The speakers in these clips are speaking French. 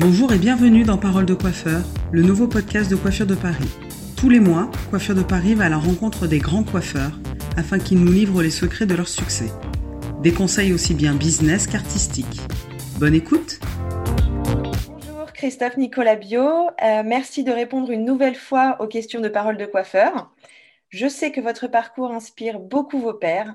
Bonjour et bienvenue dans Parole de coiffeur, le nouveau podcast de Coiffure de Paris. Tous les mois, Coiffure de Paris va à la rencontre des grands coiffeurs afin qu'ils nous livrent les secrets de leur succès. Des conseils aussi bien business qu'artistiques. Bonne écoute Bonjour Christophe Nicolas Bio, euh, merci de répondre une nouvelle fois aux questions de Parole de coiffeur. Je sais que votre parcours inspire beaucoup vos pairs.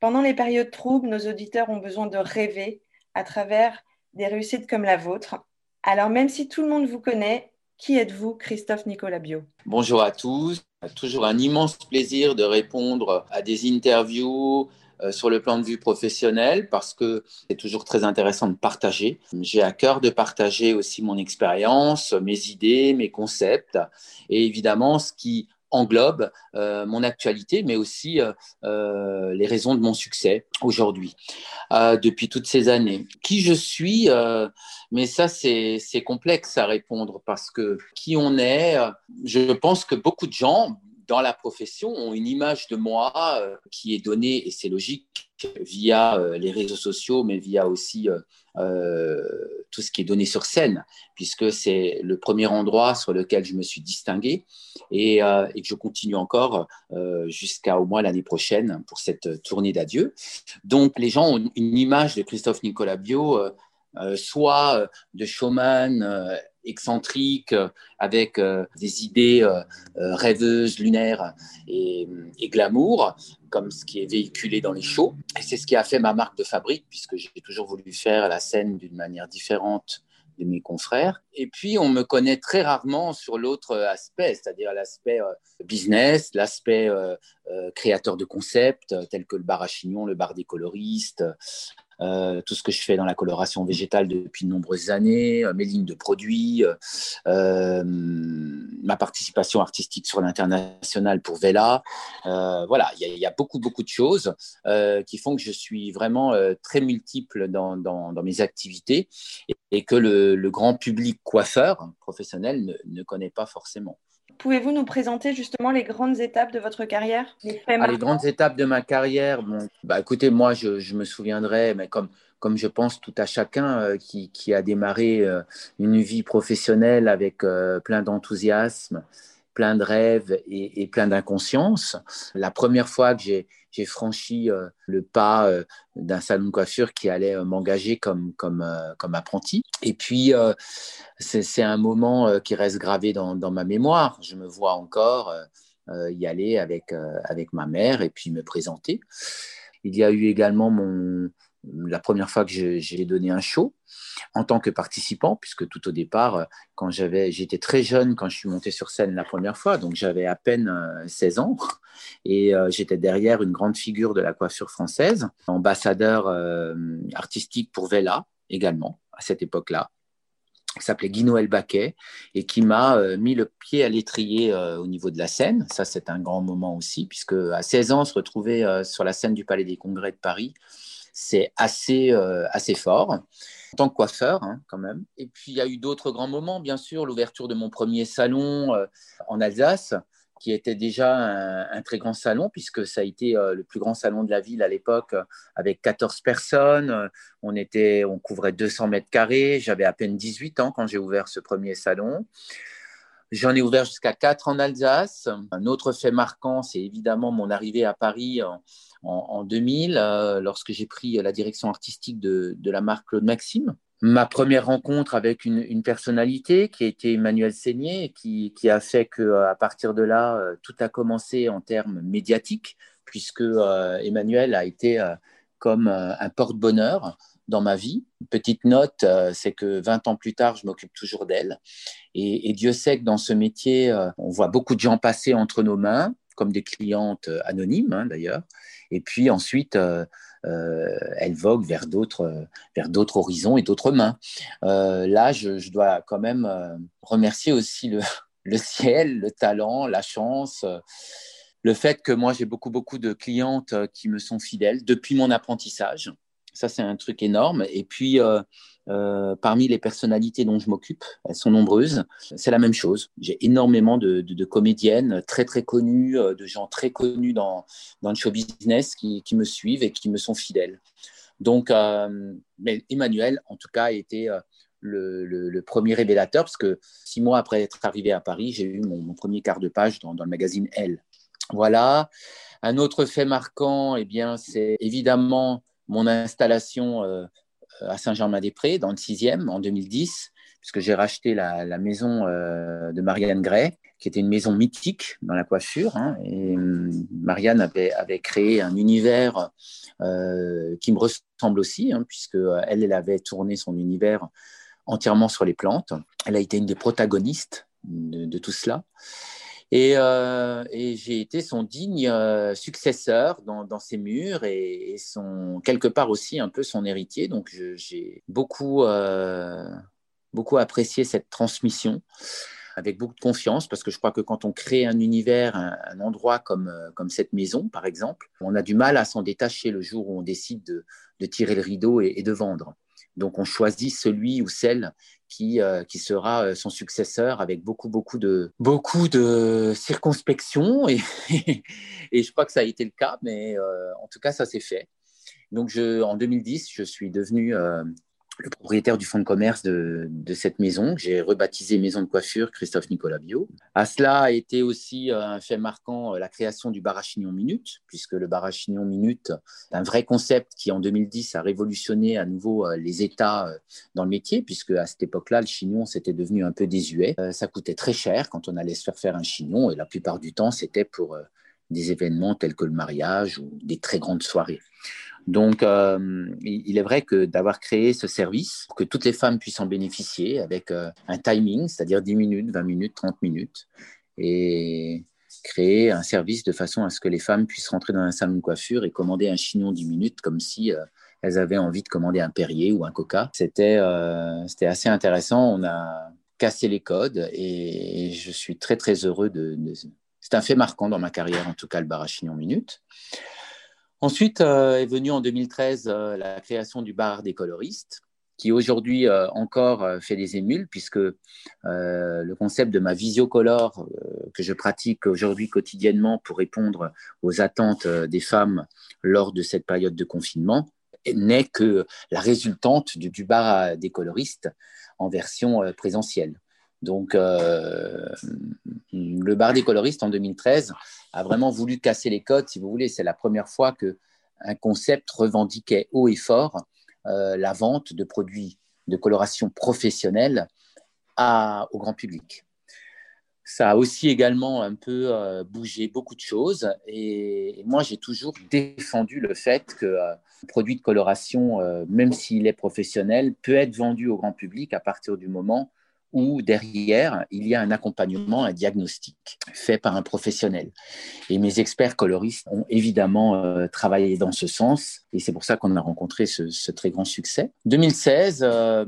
Pendant les périodes troubles, nos auditeurs ont besoin de rêver à travers des réussites comme la vôtre. Alors, même si tout le monde vous connaît, qui êtes-vous, Christophe Nicolas Bio Bonjour à tous. Toujours un immense plaisir de répondre à des interviews euh, sur le plan de vue professionnel parce que c'est toujours très intéressant de partager. J'ai à cœur de partager aussi mon expérience, mes idées, mes concepts et évidemment ce qui englobe euh, mon actualité, mais aussi euh, euh, les raisons de mon succès aujourd'hui, depuis toutes ces années. Qui je suis, mais ça c'est complexe à répondre parce que qui on est, je pense que beaucoup de gens dans la profession ont une image de moi qui est donnée, et c'est logique, via les réseaux sociaux, mais via aussi euh, tout ce qui est donné sur scène, puisque c'est le premier endroit sur lequel je me suis distingué et, euh, que je continue encore euh, jusqu'à au moins l'année prochaine pour cette tournée d'adieu. Donc les gens ont une image de Christophe Nicolas Bio, soit de showman excentrique, avec des idées rêveuses, lunaires et, glamour, comme ce qui est véhiculé dans les shows. Et c'est ce qui a fait ma marque de fabrique, puisque j'ai toujours voulu faire la scène d'une manière différente de mes confrères. Et puis, on me connaît très rarement sur l'autre aspect, c'est-à-dire l'aspect euh, business, l'aspect euh, euh, créateur de concepts, tel que le bar à chignon, le bar des coloristes, euh, tout ce que je fais dans la coloration végétale depuis de nombreuses années, euh, mes lignes de produits, euh, ma participation artistique sur l'international pour Vela. voilà, il y, a beaucoup, beaucoup de choses qui font que je suis vraiment très multiple dans, dans, mes activités et, que le, grand public coiffeur professionnel ne, ne connaît pas forcément. Pouvez-vous nous présenter justement les grandes étapes de votre carrière? Les, ah, les, grandes étapes de ma carrière, bon, bah, écoutez, moi, je, je, me souviendrai, mais comme, comme je pense tout à chacun euh, qui, qui, a démarré euh, une vie professionnelle avec euh, plein d'enthousiasme, plein de rêves et, et plein d'inconscience. La première fois que j'ai franchi euh, le pas euh, d'un salon de coiffure qui allait euh, m'engager comme, apprenti. Et puis, c'est un moment qui reste gravé dans, ma mémoire. Je me vois encore y aller avec ma mère et puis me présenter. Il y a eu également mon, la première fois que j'ai donné un show en tant que participant, puisque tout au départ, quand j'avais, j'étais très jeune quand je suis monté sur scène la première fois, donc j'avais à peine 16 euh, ans, et euh, j'étais derrière une grande figure de la coiffure française, ambassadeur euh, artistique pour Vela également à cette époque-là qui s'appelait Guy Noël Baquet et qui m'a mis le pied à l'étrier au niveau de la scène. Ça, c'est un grand moment aussi, puisque à 16 ans, se retrouver sur la scène du Palais des Congrès de Paris, c'est assez, euh, assez fort en tant que coiffeur hein, quand même. Et puis il y a eu d'autres grands moments, bien sûr, l'ouverture de mon premier salon euh, en Alsace, qui était déjà un, très grand salon, puisque ça a été euh, le plus grand salon de la ville à l'époque, avec 14 personnes. On, était, on couvrait 200 mètres carrés. J'avais à peine 18 ans quand j'ai ouvert ce premier salon. J'en ai ouvert jusqu'à 4 en Alsace. Un autre fait marquant, c'est évidemment mon arrivée à Paris en, 2000, euh, lorsque j'ai pris la direction artistique de, la marque Claude Maxime. Ma première rencontre avec une, personnalité qui a été Emmanuel Seigné, qui, a fait que à partir de là, euh, tout a commencé en termes médiatiques, puisque euh, Emmanuel a été comme un porte-bonheur dans ma vie. petite note, c'est que 20 ans plus tard, je m'occupe toujours d'elle. Et, Dieu sait que dans ce métier, on voit beaucoup de gens passer entre nos mains, comme des clientes anonymes hein, d'ailleurs. Et puis ensuite, euh, euh, elle vogue vers d'autres, vers d'autres horizons et d'autres mains. Euh, là, je, dois quand même remercier aussi le, le, ciel, le talent, la chance. le fait que moi j'ai beaucoup beaucoup de clientes qui me sont fidèles depuis mon apprentissage, ça c'est un truc énorme. Et puis euh, parmi les personnalités dont je m'occupe, elles sont nombreuses, c'est la même chose. J'ai énormément de, comédiennes très très connues, euh, de gens très connus dans, dans le show business qui, me suivent et qui me sont fidèles. Donc, euh, mais Emmanuel, en tout cas, a été le, premier révélateur, parce que six mois après être arrivé à Paris, j'ai eu mon, premier quart de page dans, le magazine Elle. Voilà. Un autre fait marquant, eh bien, c'est évidemment mon installation euh, à Saint-Germain-des-Prés, dans le 6e, en 2010, puisque j'ai racheté la, maison euh, de Marianne Gray, qui était une maison mythique dans la coiffure. Hein, et hum, Marianne avait, créé un univers euh, qui me ressemble aussi, hein, puisque elle avait tourné son univers entièrement sur les plantes. Elle a été une des protagonistes de, tout cela. Euh, et, j'ai été son digne euh, successeur dans, ses murs et, son, quelque part aussi un peu son héritier. Donc j'ai beaucoup, euh, beaucoup apprécié cette transmission avec beaucoup de confiance parce que je crois que quand on crée un univers, un, endroit comme, comme cette maison par exemple, on a du mal à s'en détacher le jour où on décide de, tirer le rideau et de vendre. Donc on choisit celui ou celle qui, euh, qui sera euh, son successeur avec beaucoup, beaucoup de, beaucoup de circonspection. Et, et je crois que ça a été le cas, mais euh, en tout cas, ça s'est fait. Donc je, en 2010, je suis devenu le propriétaire du fonds de commerce de, cette maison, que j'ai rebaptisé Maison de coiffure Christophe Nicolas Bio. À cela a été aussi euh, un fait marquant euh, la création du bar à chignon minute, puisque le bar à chignon minute un vrai concept qui en 2010 a révolutionné à nouveau euh, les États dans le métier, puisque à cette époque-là, le chignon c'était devenu un peu désuet. Ça coûtait très cher quand on allait se faire faire un chignon, et la plupart du temps c'était pour des événements tels que le mariage ou des très grandes soirées. Donc, euh, il est vrai que d'avoir créé ce service, pour que toutes les femmes puissent en bénéficier avec euh, un timing, c'est-à-dire 10 minutes, 20 minutes, 30 minutes, et créer un service de façon à ce que les femmes puissent rentrer dans un salon de coiffure et commander un chignon 10 minutes comme si euh, elles avaient envie de commander un Perrier ou un Coca. C'était assez intéressant. On a cassé les codes et, je suis très, très heureux de... C'est un fait marquant dans ma carrière, en tout cas, le bar à chignon minute. Ensuite euh, est venue en 2013 euh, la création du bar des coloristes, qui aujourd'hui euh, encore fait des émules, puisque le concept de ma visiocolor que je pratique aujourd'hui quotidiennement pour répondre aux attentes des femmes lors de cette période de confinement n'est que la résultante du, du bar des coloristes en version présentielle. Donc, le bar des coloristes en 2013 a vraiment voulu casser les codes, si vous voulez. C'est la première fois que un concept revendiquait haut et fort euh, la vente de produits de coloration professionnelle au grand public. Ça a aussi également un peu euh, bougé beaucoup de choses et, moi j'ai toujours défendu le fait que euh, un produit de coloration, même s'il est professionnel, peut être vendu au grand public à partir du moment où derrière, il y a un accompagnement, un diagnostic fait par un professionnel. Et mes experts coloristes ont évidemment euh, travaillé dans ce sens, et c'est pour ça qu'on a rencontré ce, très grand succès. 2016, euh,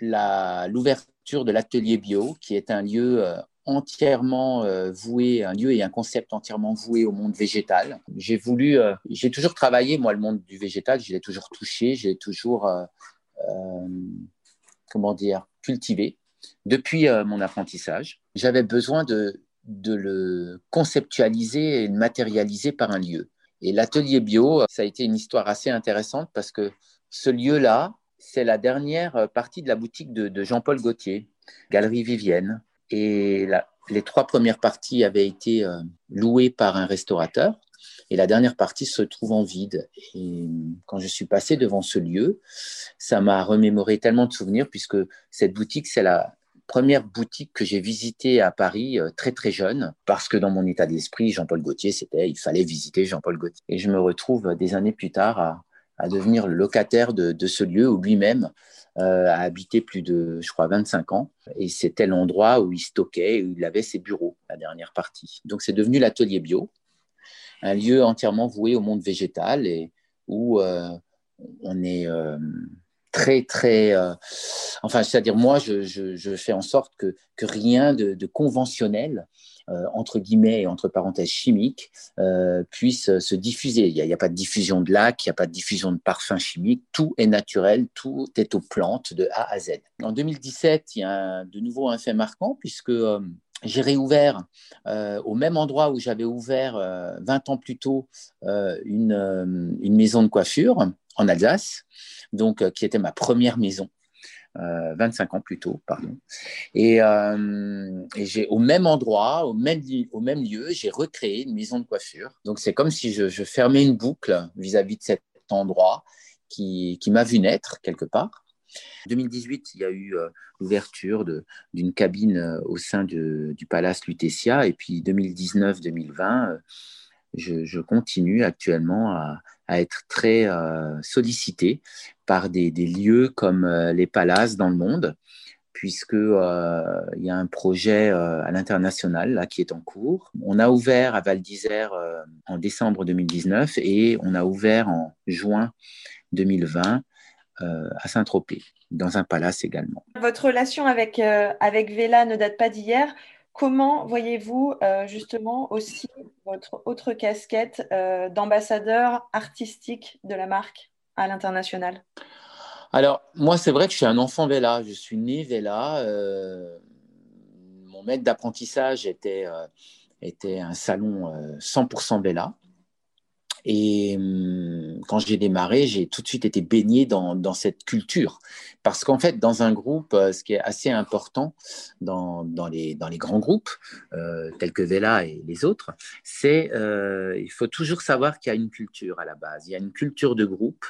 l'ouverture de l'atelier bio, qui est un lieu euh, entièrement voué, un lieu et un concept entièrement voué au monde végétal. J'ai voulu, j'ai toujours travaillé, moi, le monde du végétal, je l'ai toujours touché, j'ai toujours comment dire, cultivé depuis euh, mon apprentissage. J'avais besoin de, le conceptualiser et de matérialiser par un lieu. Et l'atelier bio, ça a été une histoire assez intéressante parce que ce lieu-là, c'est la dernière partie de la boutique de, Jean-Paul Gaultier, Galerie Vivienne. Et les trois premières parties avaient été euh, louées par un restaurateur et la dernière partie se trouve en vide. Et quand je suis passé devant ce lieu, ça m'a remémoré tellement de souvenirs puisque cette boutique, c'est la première boutique que j'ai visitée à Paris euh, très très jeune parce que dans mon état d'esprit, Jean-Paul Gaultier, c'était il fallait visiter Jean-Paul Gaultier. Et je me retrouve des années plus tard à, devenir le locataire de, ce lieu où lui-même euh, a habité plus de, je crois, 25 ans. Et c'était l'endroit où il stockait, où il avait ses bureaux, la dernière partie. Donc c'est devenu l'atelier bio un lieu entièrement voué au monde végétal et où euh, on est euh, très, très. Euh, enfin, c'est-à-dire, moi, je, fais en sorte que, que rien de, conventionnel, entre guillemets et entre parenthèses chimiques, puisse se diffuser. Il n'y a, a, pas de diffusion de lac, il n'y a pas de diffusion de parfums chimiques. Tout est naturel, tout est aux plantes de A à Z. En 2017, il y a de nouveau un fait marquant, puisque j'ai réouvert euh, au même endroit où j'avais ouvert 20 euh, ans plus tôt euh, une, une, maison de coiffure en Alsace, donc qui était ma première maison. 25 ans plus tôt, pardon. Et, j'ai au même endroit, au même, au même lieu, j'ai recréé une maison de coiffure. Donc c'est comme si je, fermais une boucle vis-à-vis de cet endroit qui, qui m'a vu naître quelque part. En 2018, il y a eu l'ouverture d'une cabine au sein du Palace Lutetia. Et puis 2019-2020, je, continue actuellement à, être très euh, sollicité par des, lieux comme euh, les palaces dans le monde, puisque euh, il y a un projet à l'international qui est en cours. On a ouvert à Val d'Isère en décembre 2019 et on a ouvert en juin 2020 à Saint-Tropez, dans un palace également. Votre relation avec, avec Vela ne date pas d'hier. Comment voyez-vous euh, justement aussi votre autre casquette euh, d'ambassadeur artistique de la marque à l'international? Alors, moi, c'est vrai que je suis un enfant Vela. Je suis né Vela. Euh, mon maître d'apprentissage était, était un salon 100% Vela. Et hum, quand j'ai démarré, j'ai tout de suite été baigné dans, cette culture. Parce qu'en fait, dans un groupe, euh, ce qui est assez important dans, dans, les, dans les grands groupes, euh, tels que Vela et les autres, c'est euh, il faut toujours savoir qu'il y a une culture à la base. Il y a une culture de groupe.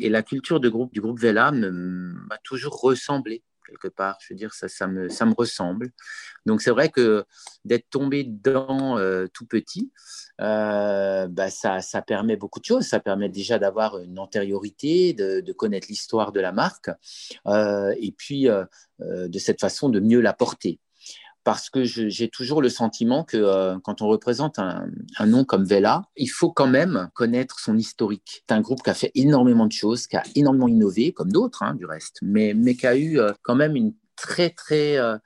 Et la culture de groupe du groupe Vela m'a toujours ressemblé quelque part. Je veux dire, ça, ça, me, ça me ressemble. Donc c'est vrai que d'être tombé dedans euh, tout petit, euh, bah, ça, ça, permet beaucoup de choses. Ça permet déjà d'avoir une antériorité, de, connaître l'histoire de la marque, euh, et puis de cette façon de mieux la porter parce que j'ai toujours le sentiment que euh, quand on représente un, nom comme Vela, il faut quand même connaître son historique. C'est un groupe qui a fait énormément de choses, qui a énormément innové, comme d'autres hein, du reste, mais, mais qui a eu euh, quand même une très très euh,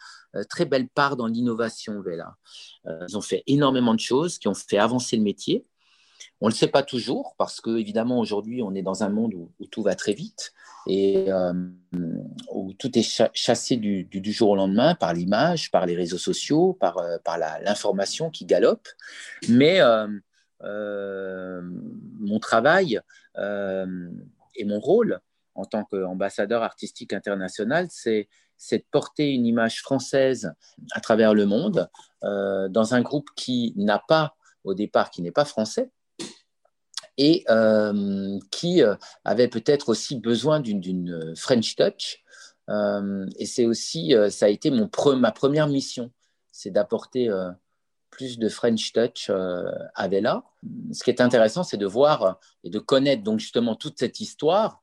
très belle part dans l'innovation Vela. ils ont fait énormément de choses qui ont fait avancer le métier. On ne le sait pas toujours parce que évidemment aujourd'hui on est dans un monde où, tout va très vite et euh, où tout est chassé du, jour au lendemain par l'image, par les réseaux sociaux, par, euh, l'information qui galope. Mais euh, mon travail et mon rôle en tant qu'ambassadeur artistique international, c'est de porter une image française à travers le monde dans un groupe qui n'a pas au départ, qui n'est pas français, et euh, qui euh, avait peut-être aussi besoin d'une French touch. Euh, et c'est aussi, ça a été mon ma première mission, c'est d'apporter plus de French touch à Vela. Ce qui est intéressant, c'est de voir et de connaître donc justement toute cette histoire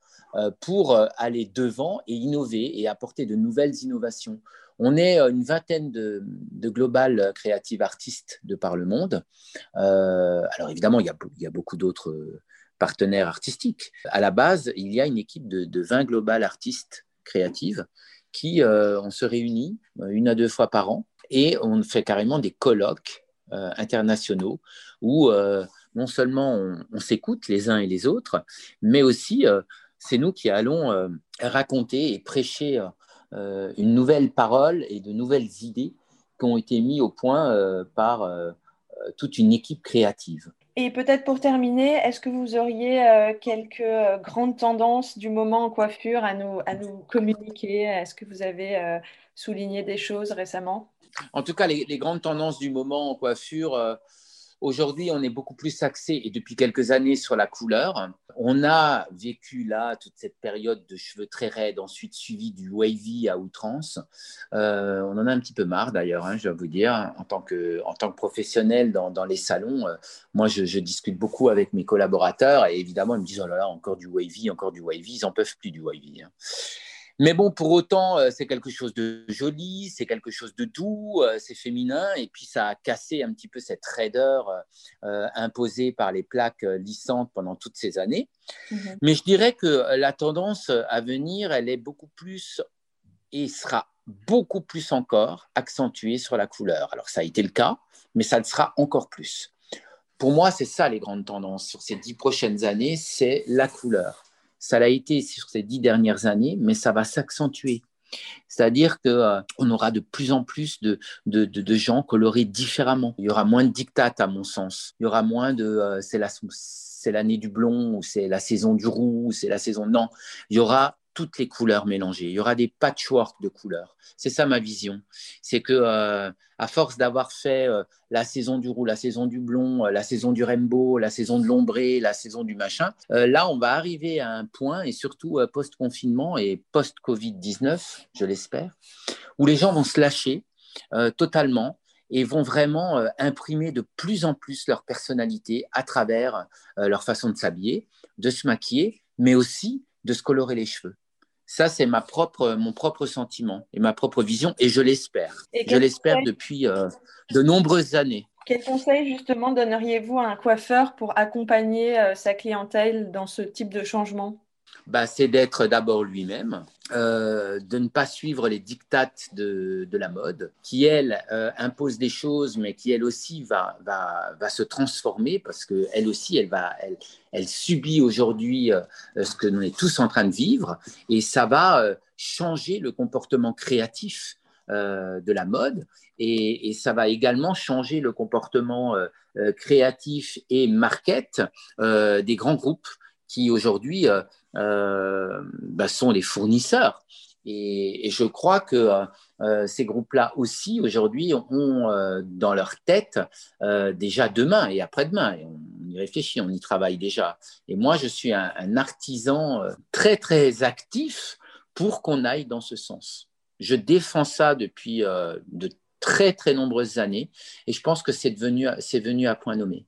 pour aller devant et innover et apporter de nouvelles innovations. On est euh, une vingtaine de, global créative artistes de par le monde. Euh, alors évidemment, il y a, beaucoup d'autres euh, partenaires artistiques. À la base, il y a une équipe de, 20 global artistes créatives qui on se réunit une à deux fois par an et on fait carrément des colloques internationaux où non seulement on, s'écoute les uns et les autres, mais aussi c'est nous qui allons raconter et prêcher euh, une nouvelle parole et de nouvelles idées qui ont été mises au point euh, par euh, toute une équipe créative. Et peut-être pour terminer, est-ce que vous auriez quelques grandes tendances du moment en coiffure à nous, à nous communiquer? Est-ce que vous avez souligné des choses récemment? En tout cas, les, les, grandes tendances du moment en coiffure, Aujourd'hui, on est beaucoup plus axé, et depuis quelques années, sur la couleur. On a vécu là toute cette période de cheveux très raides, ensuite suivi du wavy à outrance. Euh, on en a un petit peu marre d'ailleurs, hein, je dois vous dire, en tant que, professionnel dans, les salons. Euh, moi, je, je, discute beaucoup avec mes collaborateurs et évidemment, ils me disent Oh là là, encore du wavy, encore du wavy. Ils n'en peuvent plus du wavy. Hein. Mais bon, pour autant, euh, c'est quelque chose de joli, c'est quelque chose de doux, euh, c'est féminin, et puis ça a cassé un petit peu cette raideur euh, imposée par les plaques lissantes pendant toutes ces années. Mhm. Mais je dirais que la tendance à venir, elle est beaucoup plus et sera beaucoup plus encore accentuée sur la couleur. Alors ça a été le cas, mais ça le sera encore plus. Pour moi, c'est ça les grandes tendances sur ces dix prochaines années, c'est la couleur ça l'a été sur ces dix dernières années, mais ça va s'accentuer. C'est-à-dire qu'on euh, aura de plus en plus de, de, gens colorés différemment. Il y aura moins de dictates, à mon sens. Il y aura moins de euh, c'est l'année du blond, ou c'est la saison du roux, ou c'est la saison. Non, il y aura toutes les couleurs mélangées. Il y aura des patchwork de couleurs. C'est ça ma vision. C'est que euh, à force d'avoir fait euh, la saison du roux, la saison du blond, euh, la saison du rainbow, la saison de l'ombré, la saison du machin, là on va arriver à un point et surtout post-confinement et post-Covid-19, je l'espère, où les gens vont se lâcher totalement et vont vraiment imprimer de plus en plus leur personnalité à travers leur façon de s'habiller, de se maquiller, mais aussi de se colorer les cheveux. Ça, c'est ma propre, mon propre sentiment et ma propre vision, et je l'espère. Je l'espère depuis euh, de nombreuses années. Quel conseil justement donneriez-vous à un coiffeur pour accompagner euh, sa clientèle dans ce type de changement? Bah, c'est d'être d'abord lui-même, euh, de ne pas suivre les dictates de, de la mode, qui, elle, euh, impose des choses, mais qui, elle aussi, va, va, va se transformer parce qu'elle aussi, elle, va, elle, elle subit aujourd'hui euh, ce que nous sommes tous en train de vivre et ça va changer le comportement créatif de la mode et, et, ça va également changer le comportement créatif et market des grands groupes qui aujourd'hui bah, sont les fournisseurs. Et, je crois que euh, ces groupes-là aussi, aujourd'hui, ont dans leur tête déjà demain et après-demain. on y réfléchit, on y travaille déjà. Et moi, je suis un, un artisan très, très actif pour qu'on aille dans ce sens. Je défends ça depuis de très, très nombreuses années et je pense que c'est venu à point nommé.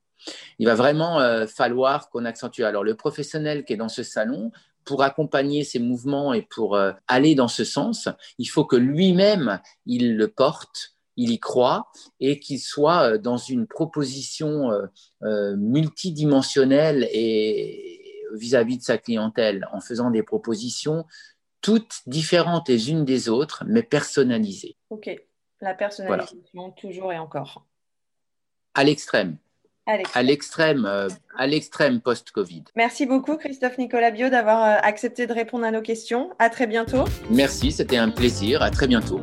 Il va vraiment euh, falloir qu'on accentue. Alors, le professionnel qui est dans ce salon, pour accompagner ces mouvements et pour euh, aller dans ce sens, il faut que lui-même, il le porte, il y croit et qu'il soit euh, dans une proposition multidimensionnelle et vis-à-vis de sa clientèle, en faisant des propositions toutes différentes les unes des autres, mais personnalisées. Ok, la personnalisation toujours et encore. À l'extrême à l'extrême, euh, à l'extrême post-Covid. Merci beaucoup Christophe Nicolas Bio d'avoir euh, accepté de répondre à nos questions. À très bientôt. Merci, c'était un plaisir. À très bientôt.